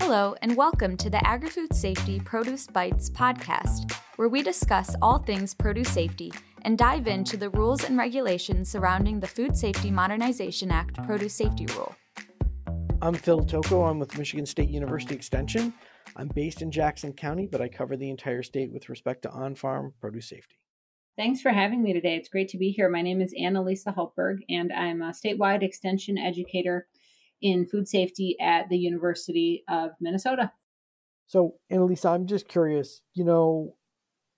Hello, and welcome to the AgriFood Safety Produce Bites podcast, where we discuss all things produce safety and dive into the rules and regulations surrounding the Food Safety Modernization Act Produce Safety Rule. I'm Phil Tocco. I'm with Michigan State University Extension. I'm based in Jackson County, but I cover the entire state with respect to on farm produce safety. Thanks for having me today. It's great to be here. My name is Annalisa Hultberg, and I'm a statewide extension educator in food safety at the University of Minnesota. So, Annalisa, I'm just curious, you know,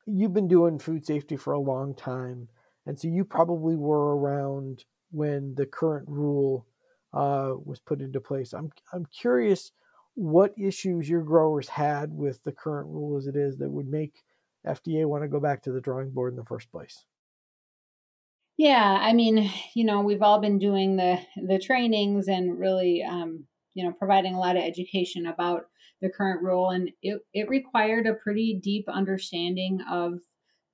you've been doing food safety for a long time, and so you probably were around when the current rule uh, was put into place. I'm I'm curious what issues your growers had with the current rule as it is that would make FDA want to go back to the drawing board in the first place. Yeah, I mean, you know, we've all been doing the the trainings and really, um, you know, providing a lot of education about the current rule, and it it required a pretty deep understanding of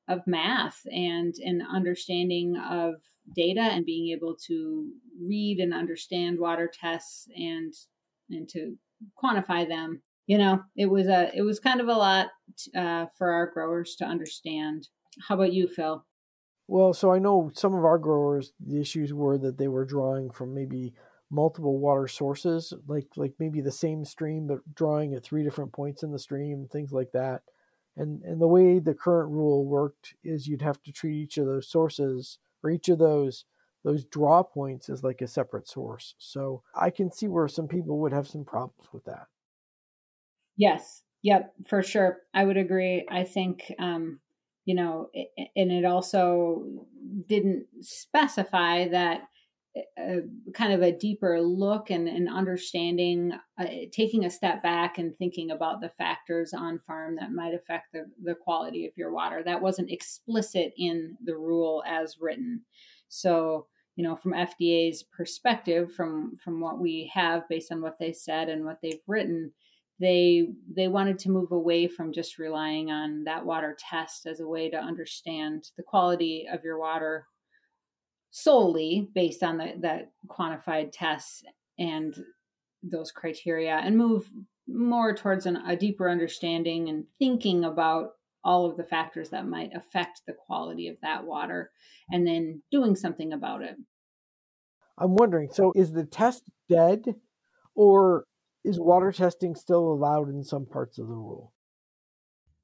of math and an understanding of data and being able to read and understand water tests and and to quantify them. You know, it was a it was kind of a lot uh, for our growers to understand. How about you, Phil? Well, so I know some of our growers, the issues were that they were drawing from maybe multiple water sources, like like maybe the same stream, but drawing at three different points in the stream, things like that. And and the way the current rule worked is you'd have to treat each of those sources or each of those those draw points as like a separate source. So I can see where some people would have some problems with that. Yes. Yep. For sure. I would agree. I think um, you know, and it also didn't specify that a, uh, kind of a deeper look and, and understanding, uh, taking a step back and thinking about the factors on farm that might affect the, the quality of your water. That wasn't explicit in the rule as written. So, you know, from FDA's perspective, from from what we have based on what they said and what they've written, they they wanted to move away from just relying on that water test as a way to understand the quality of your water solely based on the, that quantified tests and those criteria and move more towards an, a deeper understanding and thinking about all of the factors that might affect the quality of that water and then doing something about it. I'm wondering so is the test dead or is water testing still allowed in some parts of the rule?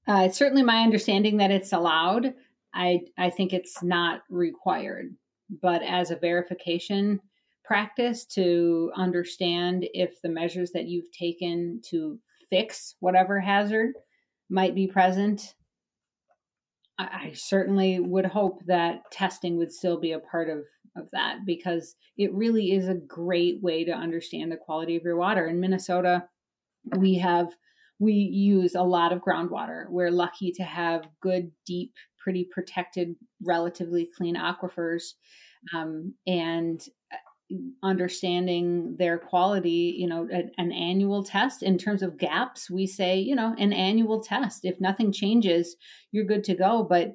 Uh, it's certainly my understanding that it's allowed. I I think it's not required, but as a verification practice to understand if the measures that you've taken to fix whatever hazard might be present, I, certainly would hope that testing would still be a part of of that because it really is a great way to understand the quality of your water. In Minnesota, we have we use a lot of groundwater. We're lucky to have good, deep, pretty protected, relatively clean aquifers, um, and understanding their quality. You know, an, an annual test in terms of GAPS. We say, you know, an annual test. If nothing changes, you're good to go. But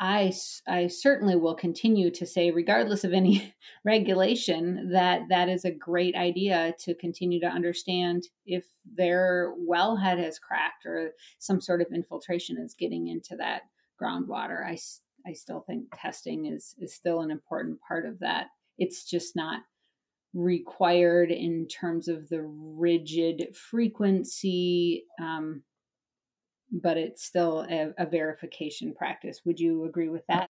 I, I certainly will continue to say, regardless of any regulation, that that is a great idea to continue to understand if their wellhead has cracked or some sort of infiltration is getting into that groundwater. I, I still think testing is, is still an important part of that. It's just not required in terms of the rigid frequency um, but it's still a, a verification practice. Would you agree with that?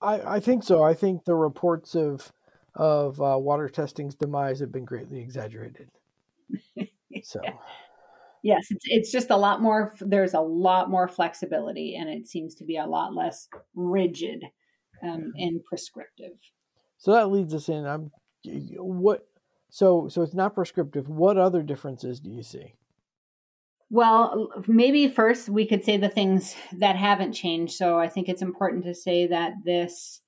I, I think so. I think the reports of of uh, water testing's demise have been greatly exaggerated. So, yes, it's it's just a lot more. There's a lot more flexibility, and it seems to be a lot less rigid um, and prescriptive. So that leads us in. I'm what. So so it's not prescriptive. What other differences do you see? Well, maybe first we could say the things that haven't changed. So I think it's important to say that this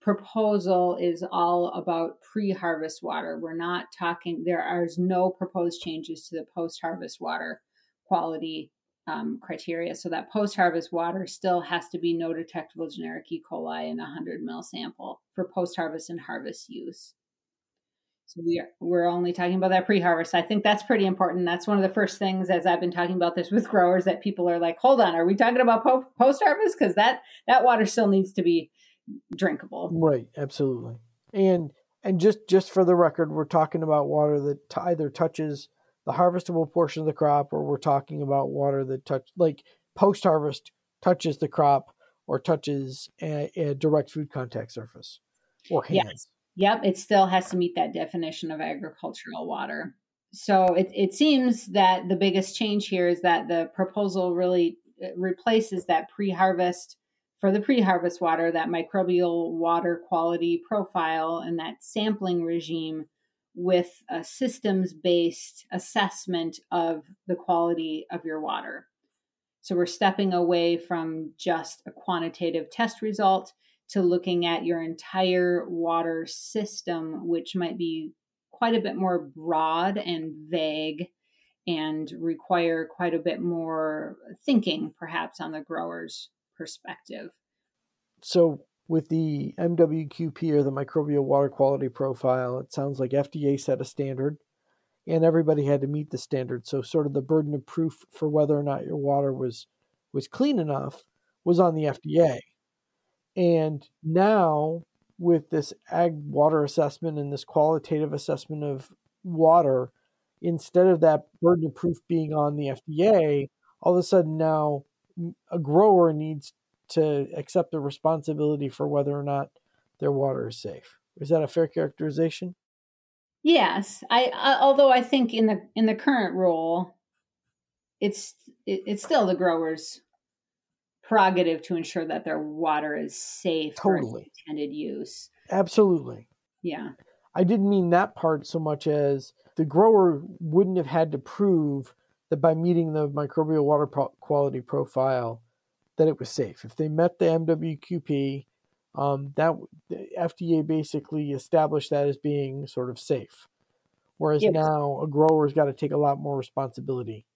proposal is all about pre harvest water. We're not talking, there are no proposed changes to the post harvest water quality um, criteria. So that post harvest water still has to be no detectable generic E. coli in a 100 ml sample for post harvest and harvest use. So we are, we're only talking about that pre-harvest. I think that's pretty important. That's one of the first things as I've been talking about this with growers that people are like, "Hold on, are we talking about po- post-harvest? Because that that water still needs to be drinkable." Right, absolutely. And and just just for the record, we're talking about water that either touches the harvestable portion of the crop, or we're talking about water that touch like post-harvest touches the crop or touches a, a direct food contact surface or hands. Yes. Yep, it still has to meet that definition of agricultural water. So it, it seems that the biggest change here is that the proposal really uh, replaces that pre harvest, for the pre harvest water, that microbial water quality profile and that sampling regime with a systems based assessment of the quality of your water. So we're stepping away from just a quantitative test result to looking at your entire water system, which might be quite a bit more broad and vague and require quite a bit more thinking, perhaps, on the grower's perspective. So, with the MWQP or the microbial water quality profile, it sounds like FDA set a standard and everybody had to meet the standard. So, sort of the burden of proof for whether or not your water was was clean enough was on the FDA. And now, with this ag water assessment and this qualitative assessment of water, instead of that burden of proof being on the FDA, all of a sudden now a grower needs to accept the responsibility for whether or not their water is safe. Is that a fair characterization? Yes, I, I although I think in the in the current rule, it's it, it's still the growers prerogative to ensure that their water is safe totally. for intended use. Absolutely. Yeah. I didn't mean that part so much as the grower wouldn't have had to prove that by meeting the microbial water pro- quality profile that it was safe. If they met the MWQP, um, that the FDA basically established that as being sort of safe. Whereas yep. now a grower's got to take a lot more responsibility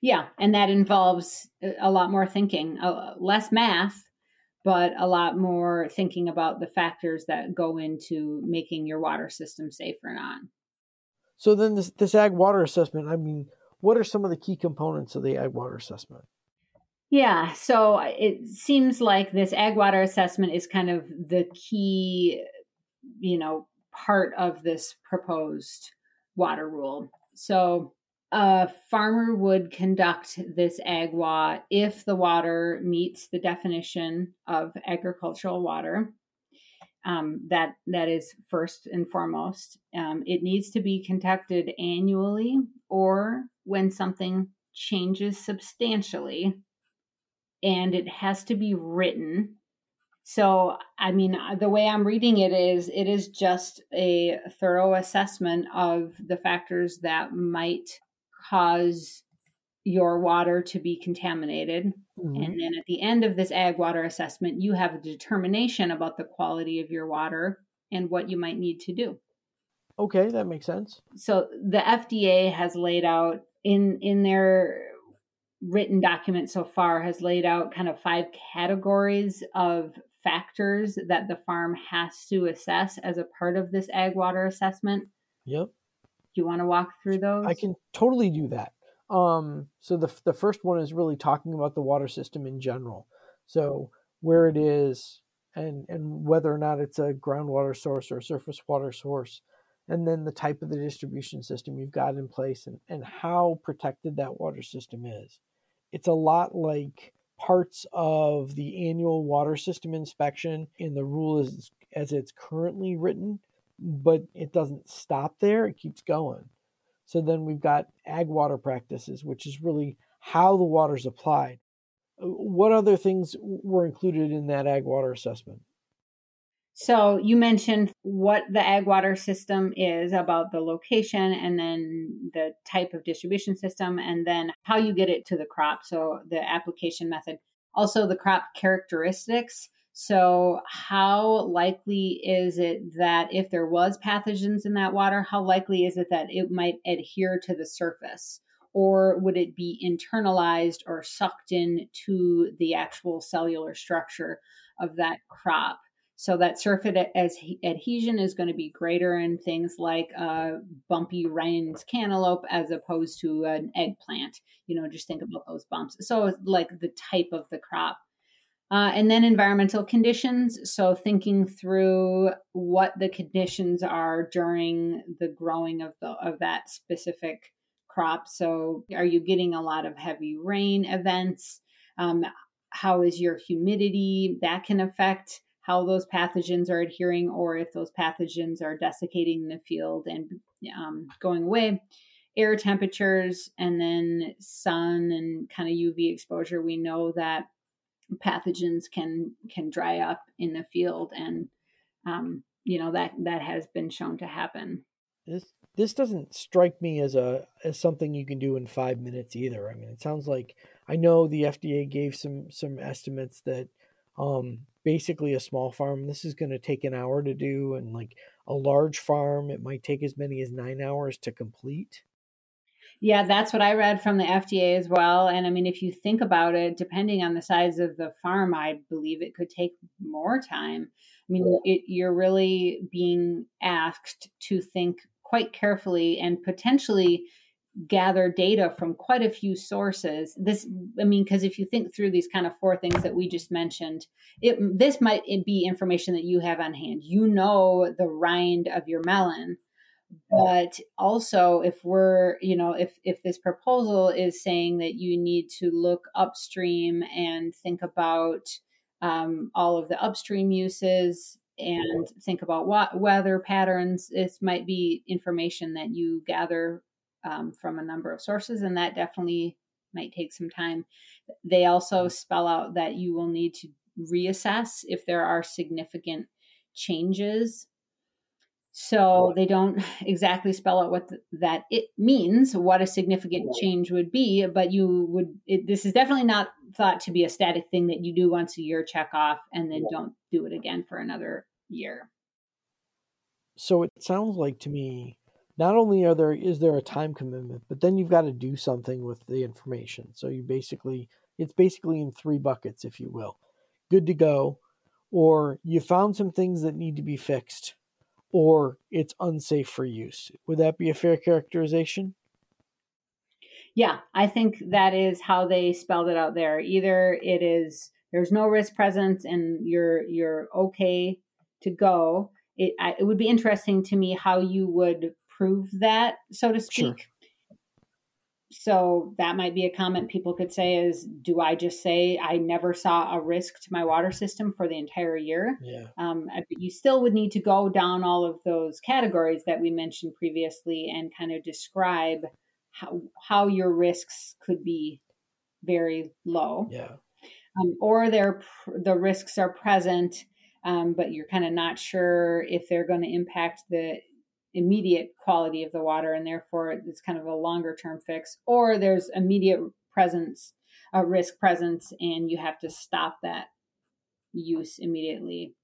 yeah, and that involves a lot more thinking, uh, less math, but a lot more thinking about the factors that go into making your water system safe or not. So then this this ag water assessment, I mean, what are some of the key components of the ag water assessment? Yeah, so it seems like this ag water assessment is kind of the key, you know, part of this proposed water rule. So a farmer would conduct this agwa if the water meets the definition of agricultural water. Um, that that is first and foremost. Um, it needs to be conducted annually or when something changes substantially, and it has to be written so, I mean, uh, the way I'm reading it is it is just a thorough assessment of the factors that might cause your water to be contaminated. Mm-hmm. And then at the end of this ag water assessment, you have a determination about the quality of your water and what you might need to do. Okay, that makes sense. So the FDA has laid out in in their written document so far has laid out kind of five categories of factors that the farm has to assess as a part of this ag water assessment. Yep. Do you want to walk through those? I can totally do that. Um, so the the first one is really talking about the water system in general. So where it is and and whether or not it's a groundwater source or a surface water source, and then the type of the distribution system you've got in place and, and how protected that water system is. It's a lot like parts of the annual water system inspection in the rule is as it's currently written but it doesn't stop there, it keeps going. So then we've got ag water practices, which is really how the water's applied. Uh, what other things were included in that ag water assessment? So you mentioned what the ag water system is about the location and then the type of distribution system and then how you get it to the crop. So the application method. Also the crop characteristics. So, how likely is it that if there was pathogens in that water, how likely is it that it might adhere to the surface? Or would it be internalized or sucked in to the actual cellular structure of that crop? So that surface as adhesion is going to be greater in things like a bumpy rind cantaloupe as opposed to an eggplant. You know, just think about those bumps. So like the type of the crop. Uh, and then environmental conditions. So, thinking through what the conditions are during the growing of the of that specific crop. So, are you getting a lot of heavy rain events? Um, how is your humidity? That can affect how those pathogens are adhering or if those pathogens are desiccating the field and um, going away. Air temperatures and then sun and kind of UV exposure. We know that pathogens can can dry up in the field, and um, you know that that has been shown to happen. This this doesn't strike me as a as something you can do in five minutes either. I mean, it sounds like I know the FDA gave some some estimates that um, basically a small farm this is going to take an hour to do, and like a large farm it might take as many as nine hours to complete. Yeah, that's what I read from the FDA as well. And I mean, if you think about it, depending on the size of the farm, I believe it could take more time. I mean, it, you're really being asked to think quite carefully and potentially gather data from quite a few sources this i mean because if you think through these kind of four things that we just mentioned it this might be information that you have on hand you know the rind of your melon but also if we're you know if if this proposal is saying that you need to look upstream and think about um, all of the upstream uses and think about what weather patterns. This might be information that you gather um, from a number of sources, and that definitely might take some time. They also spell out that you will need to reassess if there are significant changes. So they don't exactly spell out what the, that it means, what a significant change would be, but you would. It, this is definitely not thought to be a static thing that you do once a year, check off, and then don't do it again for another year. So it sounds like to me, not only are there is there a time commitment, but then you've got to do something with the information. So you basically it's basically in three buckets, if you will. Good to go, or you found some things that need to be fixed, or it's unsafe for use. Would that be a fair characterization? Yeah, I think that is how they spelled it out there. Either it is there's no risk presence and you're you're okay to go. It, I, it would be interesting to me how you would prove that, so to speak. Sure. So that might be a comment people could say is, do I just say I never saw a risk to my water system for the entire year? Yeah. Um, you still would need to go down all of those categories that we mentioned previously and kind of describe how, how your risks could be very low. Yeah. Um, or they the risks are present um, but you're kind of not sure if they're going to impact the immediate quality of the water, and therefore it's kind of a longer term fix. Or there's immediate presence, a risk presence, and you have to stop that use immediately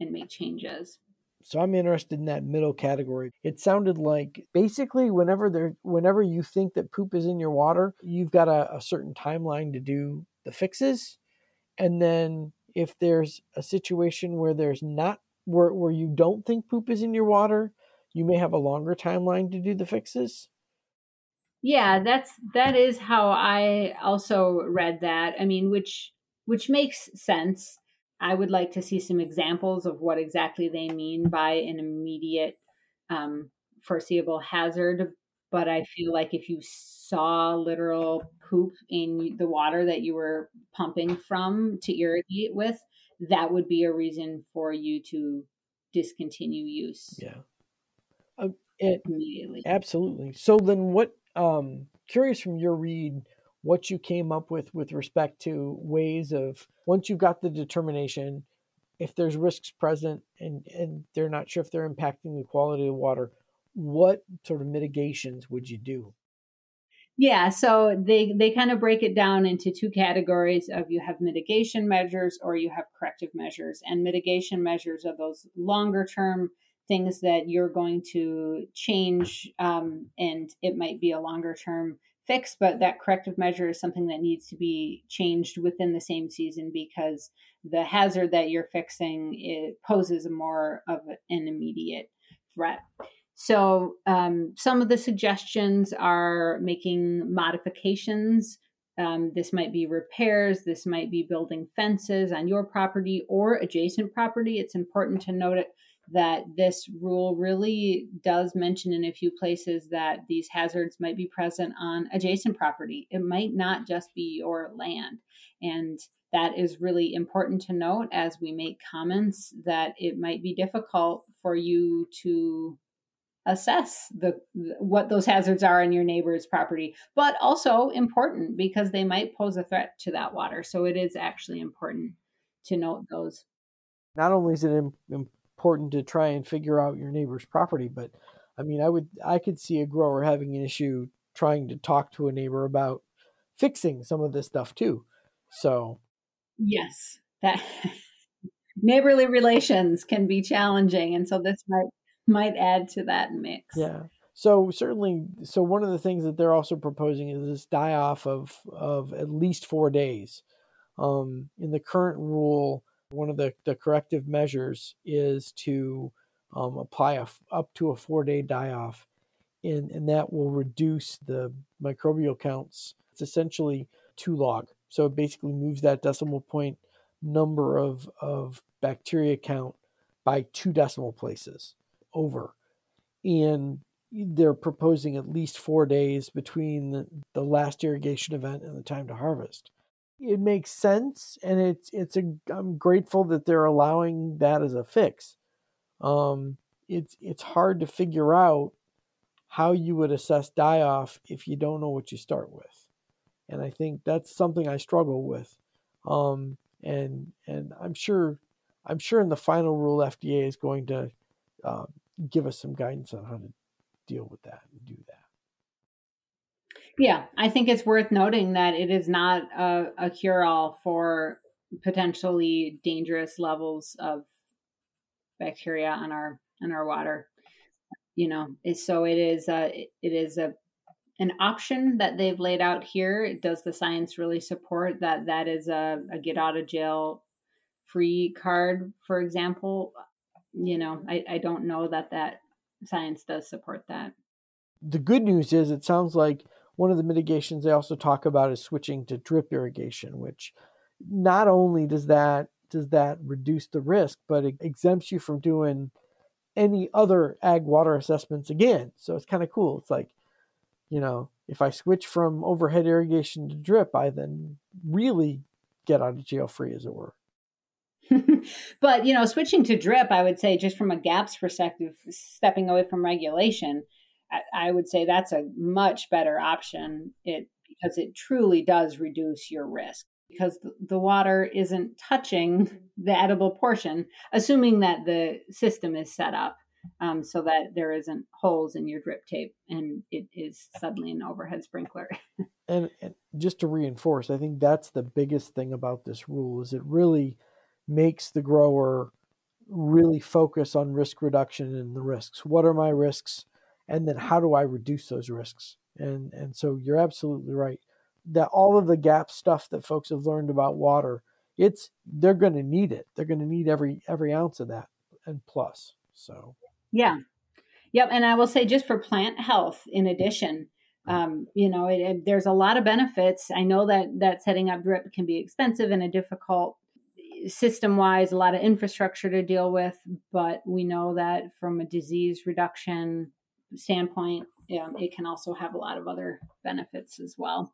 and make changes. So I'm interested in that middle category. It sounded like basically whenever there whenever you think that poop is in your water, you've got a, a certain timeline to do the fixes. And then if there's a situation where there's not where where you don't think poop is in your water, you may have a longer timeline to do the fixes. Yeah, that's that is how I also read that. I mean, which which makes sense. I would like to see some examples of what exactly they mean by an immediate um, foreseeable hazard. But I feel like if you saw literal poop in the water that you were pumping from to irrigate with, that would be a reason for you to discontinue use. Yeah. It, immediately. Absolutely. So then what um curious from your read what you came up with with respect to ways of once you've got the determination if there's risks present and and they're not sure if they're impacting the quality of the water what sort of mitigations would you do yeah, so they they kind of break it down into two categories of you have mitigation measures or you have corrective measures. And mitigation measures are those longer term things that you're going to change, um, and it might be a longer term fix, but that corrective measure is something that needs to be changed within the same season because the hazard that you're fixing it poses more of an immediate threat. So, um, some of the suggestions are making modifications. Um, this might be repairs, this might be building fences on your property or adjacent property. It's important to note it that this rule really does mention in a few places that these hazards might be present on adjacent property. It might not just be your land. And that is really important to note as we make comments that it might be difficult for you to assess the what those hazards are on your neighbor's property but also important because they might pose a threat to that water so it is actually important to note those not only is it important to try and figure out your neighbor's property. But I mean, I would I could see a grower having an issue trying to talk to a neighbor about fixing some of this stuff too. So, yes, that neighborly relations can be challenging, and so this might might add to that mix. Yeah. So certainly, so one of the things that they're also proposing is this die off of of at least four days. Um, in the current rule, one of the, the corrective measures is to um, apply a, up to a four day die off, and, and that will reduce the microbial counts. It's essentially two log. So it basically moves that decimal point number of, of bacteria count by two decimal places over. And they're proposing at least four days between the, the last irrigation event and the time to harvest it makes sense and it's it's a I'm grateful that they're allowing that as a fix. Um it's it's hard to figure out how you would assess die off if you don't know what you start with. And I think that's something I struggle with. Um and and I'm sure I'm sure in the final rule FDA is going to uh, give us some guidance on how to deal with that and do that. Yeah, I think it's worth noting that it is not a, a cure all for potentially dangerous levels of bacteria on our on our water. You know, so it is a it is a an option that they've laid out here. Does the science really support that? That is a, a get out of jail free card, for example. You know, I, I don't know that that science does support that. The good news is it sounds like one of the mitigations they also talk about is switching to drip irrigation, which not only does that does that reduce the risk, but it exempts you from doing any other ag water assessments again. So it's kind of cool. It's like, you know, if I switch from overhead irrigation to drip, I then really get out of jail free, as it were. but you know, switching to drip, I would say, just from a GAPS perspective, stepping away from regulation, I would say that's a much better option it because it truly does reduce your risk because the water isn't touching the edible portion, assuming that the system is set up um, so that there isn't holes in your drip tape and it is suddenly an overhead sprinkler. and, and just to reinforce, I think that's the biggest thing about this rule is it really makes the grower really focus on risk reduction and the risks. What are my risks? And then how do I reduce those risks? And and so you're absolutely right that all of the gap stuff that folks have learned about water, it's they're going to need it. They're going to need every every ounce of that and plus. So yeah, yep. And I will say just for plant health, in addition, um, you know, it, it, there's a lot of benefits. I know that that setting up drip can be expensive and a difficult system wise, a lot of infrastructure to deal with, but we know that from a disease reduction standpoint, um, it can also have a lot of other benefits as well.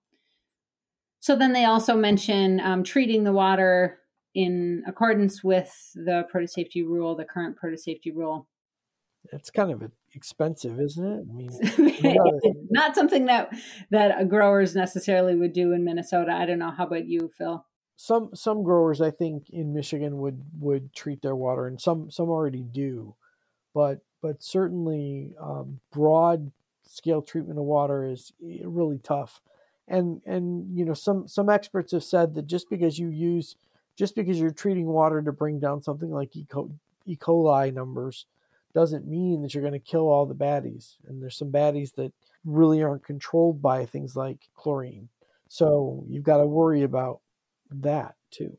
So then they also mention um, treating the water in accordance with the produce safety rule, the current produce safety rule. It's kind of expensive, isn't it? I mean, not something that that growers necessarily would do in Minnesota. I don't know. How about you, Phil? Some some growers, I think, in Michigan would would treat their water, and some some already do. But but certainly um, broad scale treatment of water is eh, really tough. And and you know some some experts have said that just because you use just because you're treating water to bring down something like E. coli numbers doesn't mean that you're going to kill all the baddies. And there's some baddies that really aren't controlled by things like chlorine. So you've got to worry about that too.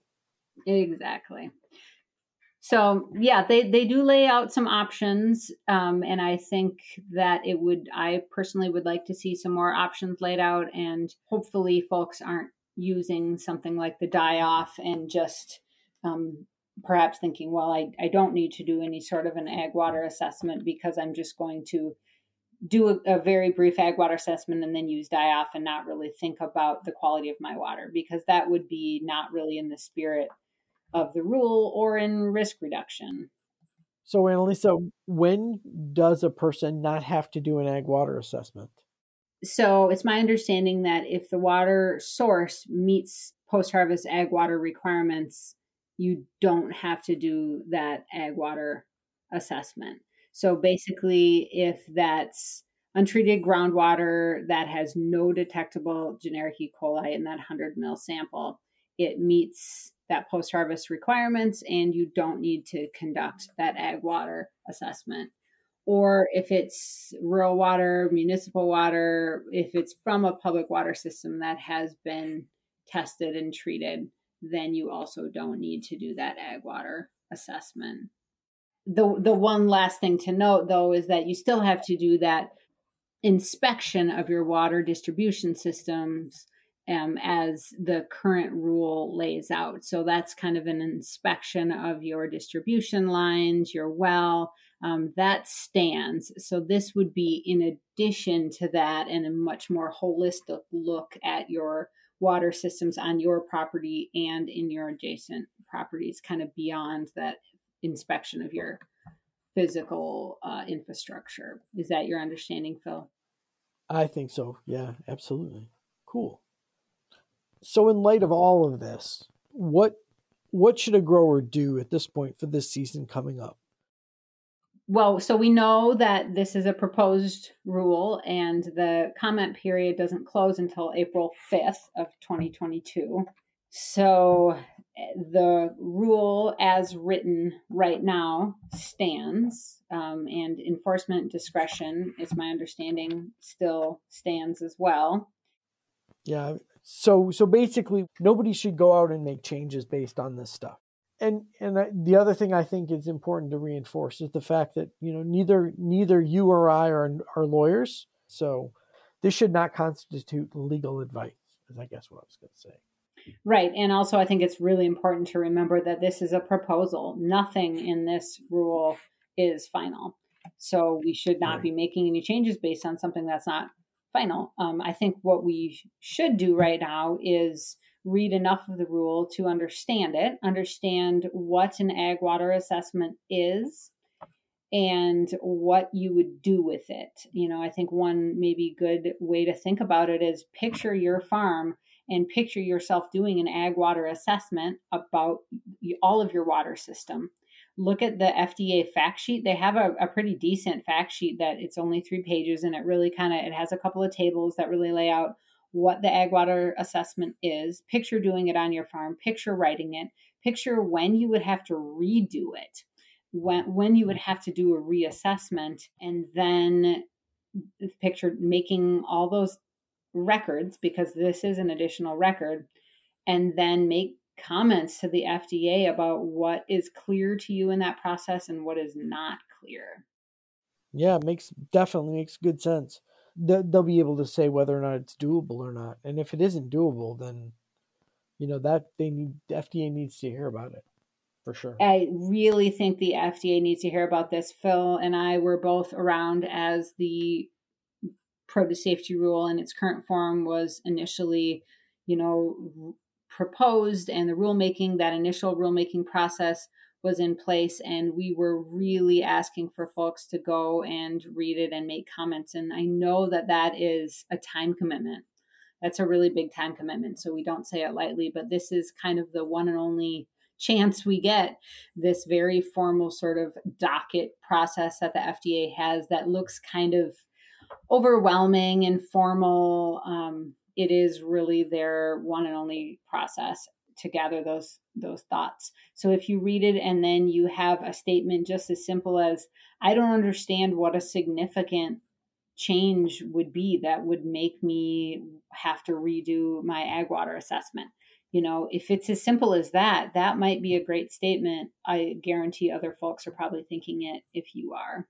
Exactly. So yeah, they they do lay out some options, um, and I think that it would. I personally would like to see some more options laid out, and hopefully, folks aren't using something like the die off and just um, perhaps thinking, well, I, I don't need to do any sort of an ag water assessment because I'm just going to do a, a, very brief ag water assessment and then use die off and not really think about the quality of my water because that would be not really in the spirit of the rule or in risk reduction. So, Annalisa, when does a person not have to do an ag water assessment? So, it's my understanding that if the water source meets post harvest ag water requirements, you don't have to do that ag water assessment. So basically, if that's untreated groundwater that has no detectable generic E. coli in that 100 mil sample, it meets that post harvest requirements and you don't need to conduct that ag water assessment. Or if it's rural water, municipal water, if it's from a public water system that has been tested and treated, then you also don't need to do that ag water assessment. The the one last thing to note though is that you still have to do that inspection of your water distribution systems um, as the current rule lays out. So that's kind of an inspection of your distribution lines, your well. Um, that stands. So this would be in addition to that and a much more holistic look at your water systems on your property and in your adjacent properties, kind of beyond that inspection of your physical uh, infrastructure. Is that your understanding, Phil? I think so. Yeah, absolutely. Cool. So, in light of all of this, what what should a grower do at this point for this season coming up? well, so we know that this is a proposed rule and the comment period doesn't close until April 5th of 2022. So the rule as written right now stands um, and enforcement discretion is my understanding still stands as well yeah so so basically nobody should go out and make changes based on this stuff and and the other thing I think is important to reinforce is the fact that you know neither neither you or I are are lawyers, so this should not constitute legal advice. Is I guess what I was going to say. Right, and also I think it's really important to remember that this is a proposal. Nothing in this rule is final, so we should not right. be making any changes based on something that's not final. Um, I think what we should do right now is read enough of the rule to understand it, understand what an ag water assessment is, and what you would do with it. You know, I think one maybe good way to think about it is picture your farm and picture yourself doing an ag water assessment about all of your water system. Look at the FDA fact sheet. They have a, a pretty decent fact sheet that it's only three pages and it really kind of it has a couple of tables that really lay out what the ag water assessment is, picture doing it on your farm, picture writing it, picture when you would have to redo it, when, when you would mm-hmm. have to do a reassessment, and then picture making all those records because this is an additional record, and then make comments to the FDA about what is clear to you in that process and what is not clear. Yeah, it makes definitely makes good sense they'll be able to say whether or not it's doable or not. And if it isn't doable, then you know that they need the FDA needs to hear about it for sure. I really think the FDA needs to hear about this. Phil and I were both around as the produce safety rule in its current form was initially, you know, proposed and the rulemaking, that initial rulemaking process was in place and we were really asking for folks to go and read it and make comments and i know that that is a time commitment. That's a really big time commitment so we don't say it lightly but this is kind of the one and only chance we get this very formal sort of docket process that the fda has that looks kind of overwhelming and formal um, it is really their one and only process to gather those those thoughts. So if you read it and then you have a statement just as simple as I don't understand what a significant change would be that would make me have to redo my ag water assessment. You know, if it's as simple as that, that might be a great statement. I guarantee other folks are probably thinking it if you are.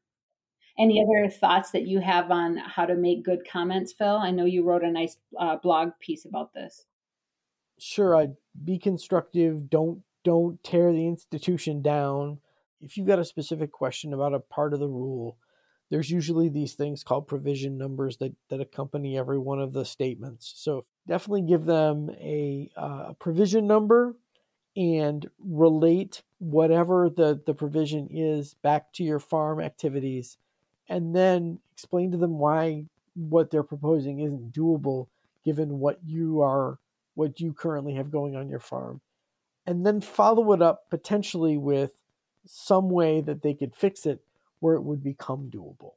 Any other thoughts that you have on how to make good comments, Phil? I know you wrote a nice uh, blog piece about this. Sure, I'd be constructive. Don't don't tear the institution down. If you've got a specific question about a part of the rule, there's usually these things called provision numbers that, that accompany every one of the statements. So definitely give them a, uh, provision number and relate whatever the, the provision is back to your farm activities and then explain to them why what they're proposing isn't doable given what you are what you currently have going on your farm and then follow it up potentially with some way that they could fix it where it would become doable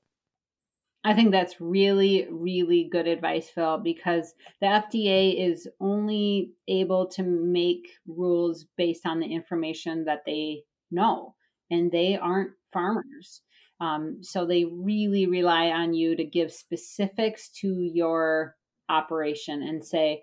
I think that's really, really good advice, Phil, because the FDA is only able to make rules based on the information that they know, and they aren't farmers. Um, so they really rely on you to give specifics to your operation and say,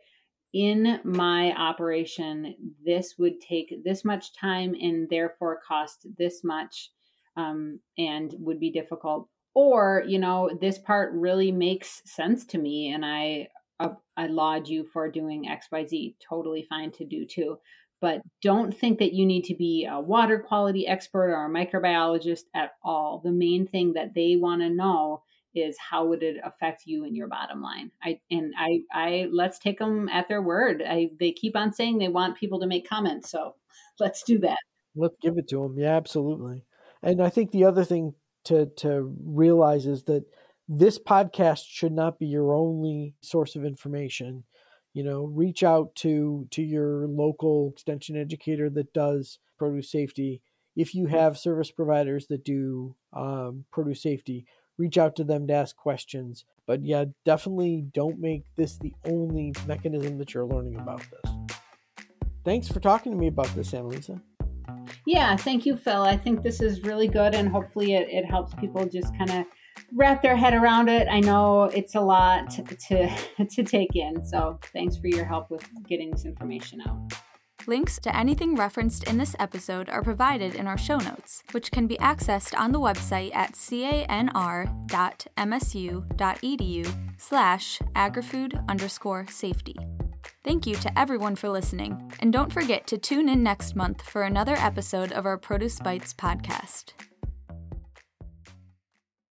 in my operation, this would take this much time and therefore cost this much um, and would be difficult. Or, you know, this part really makes sense to me and I, uh, I laud you for doing XYZ. Totally fine to do too but don't think that you need to be a water quality expert or a microbiologist at all. The main thing that they want to know is how would it affect you and your bottom line. I and I I let's take them at their word. I they keep on saying they want people to make comments, so let's do that. Let's give it to them. Yeah, absolutely. And I think the other thing to to realize is that this podcast should not be your only source of information you know reach out to to your local extension educator that does produce safety. If you have service providers that do um, produce safety reach out to them to ask questions. But yeah definitely don't make this the only mechanism that you're learning about this. Thanks for talking to me about this annalisa. Yeah thank you phil. I think this is really good and hopefully it, it helps people just kind of wrap their head around it. I know it's a lot to, to, take in. So thanks for your help with getting this information out. Links to anything referenced in this episode are provided in our show notes, which can be accessed on the website at canr.msu.edu slash agrifood underscore safety. Thank you to everyone for listening, and don't forget to tune in next month for another episode of our Produce Bites podcast.